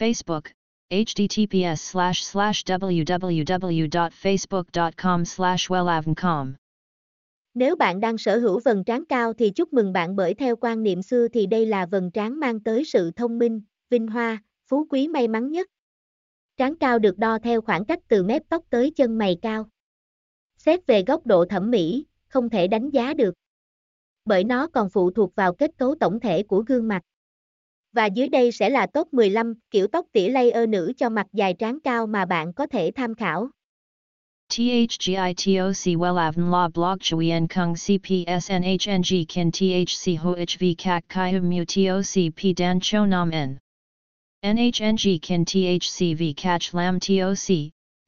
Facebook, https slash slash www.facebook.com slash wellavncom. Nếu bạn đang sở hữu vầng trán cao thì chúc mừng bạn bởi theo quan niệm xưa thì đây là vầng trán mang tới sự thông minh, vinh hoa, phú quý may mắn nhất. Trán cao được đo theo khoảng cách từ mép tóc tới chân mày cao. Xét về góc độ thẩm mỹ, không thể đánh giá được. Bởi nó còn phụ thuộc vào kết cấu tổng thể của gương mặt. Và dưới đây sẽ là top 15 kiểu tóc tỉa layer nữ cho mặt dài trán cao mà bạn có thể tham khảo. THGITOC WELAVN La Blog Chuyen Kung CPSNHNG Kin THC HOHV Kak Kai, Hum, Mu TOC P, Dan, Cho, Nam, N NHNG Kin THC V, Catch, Lam TOC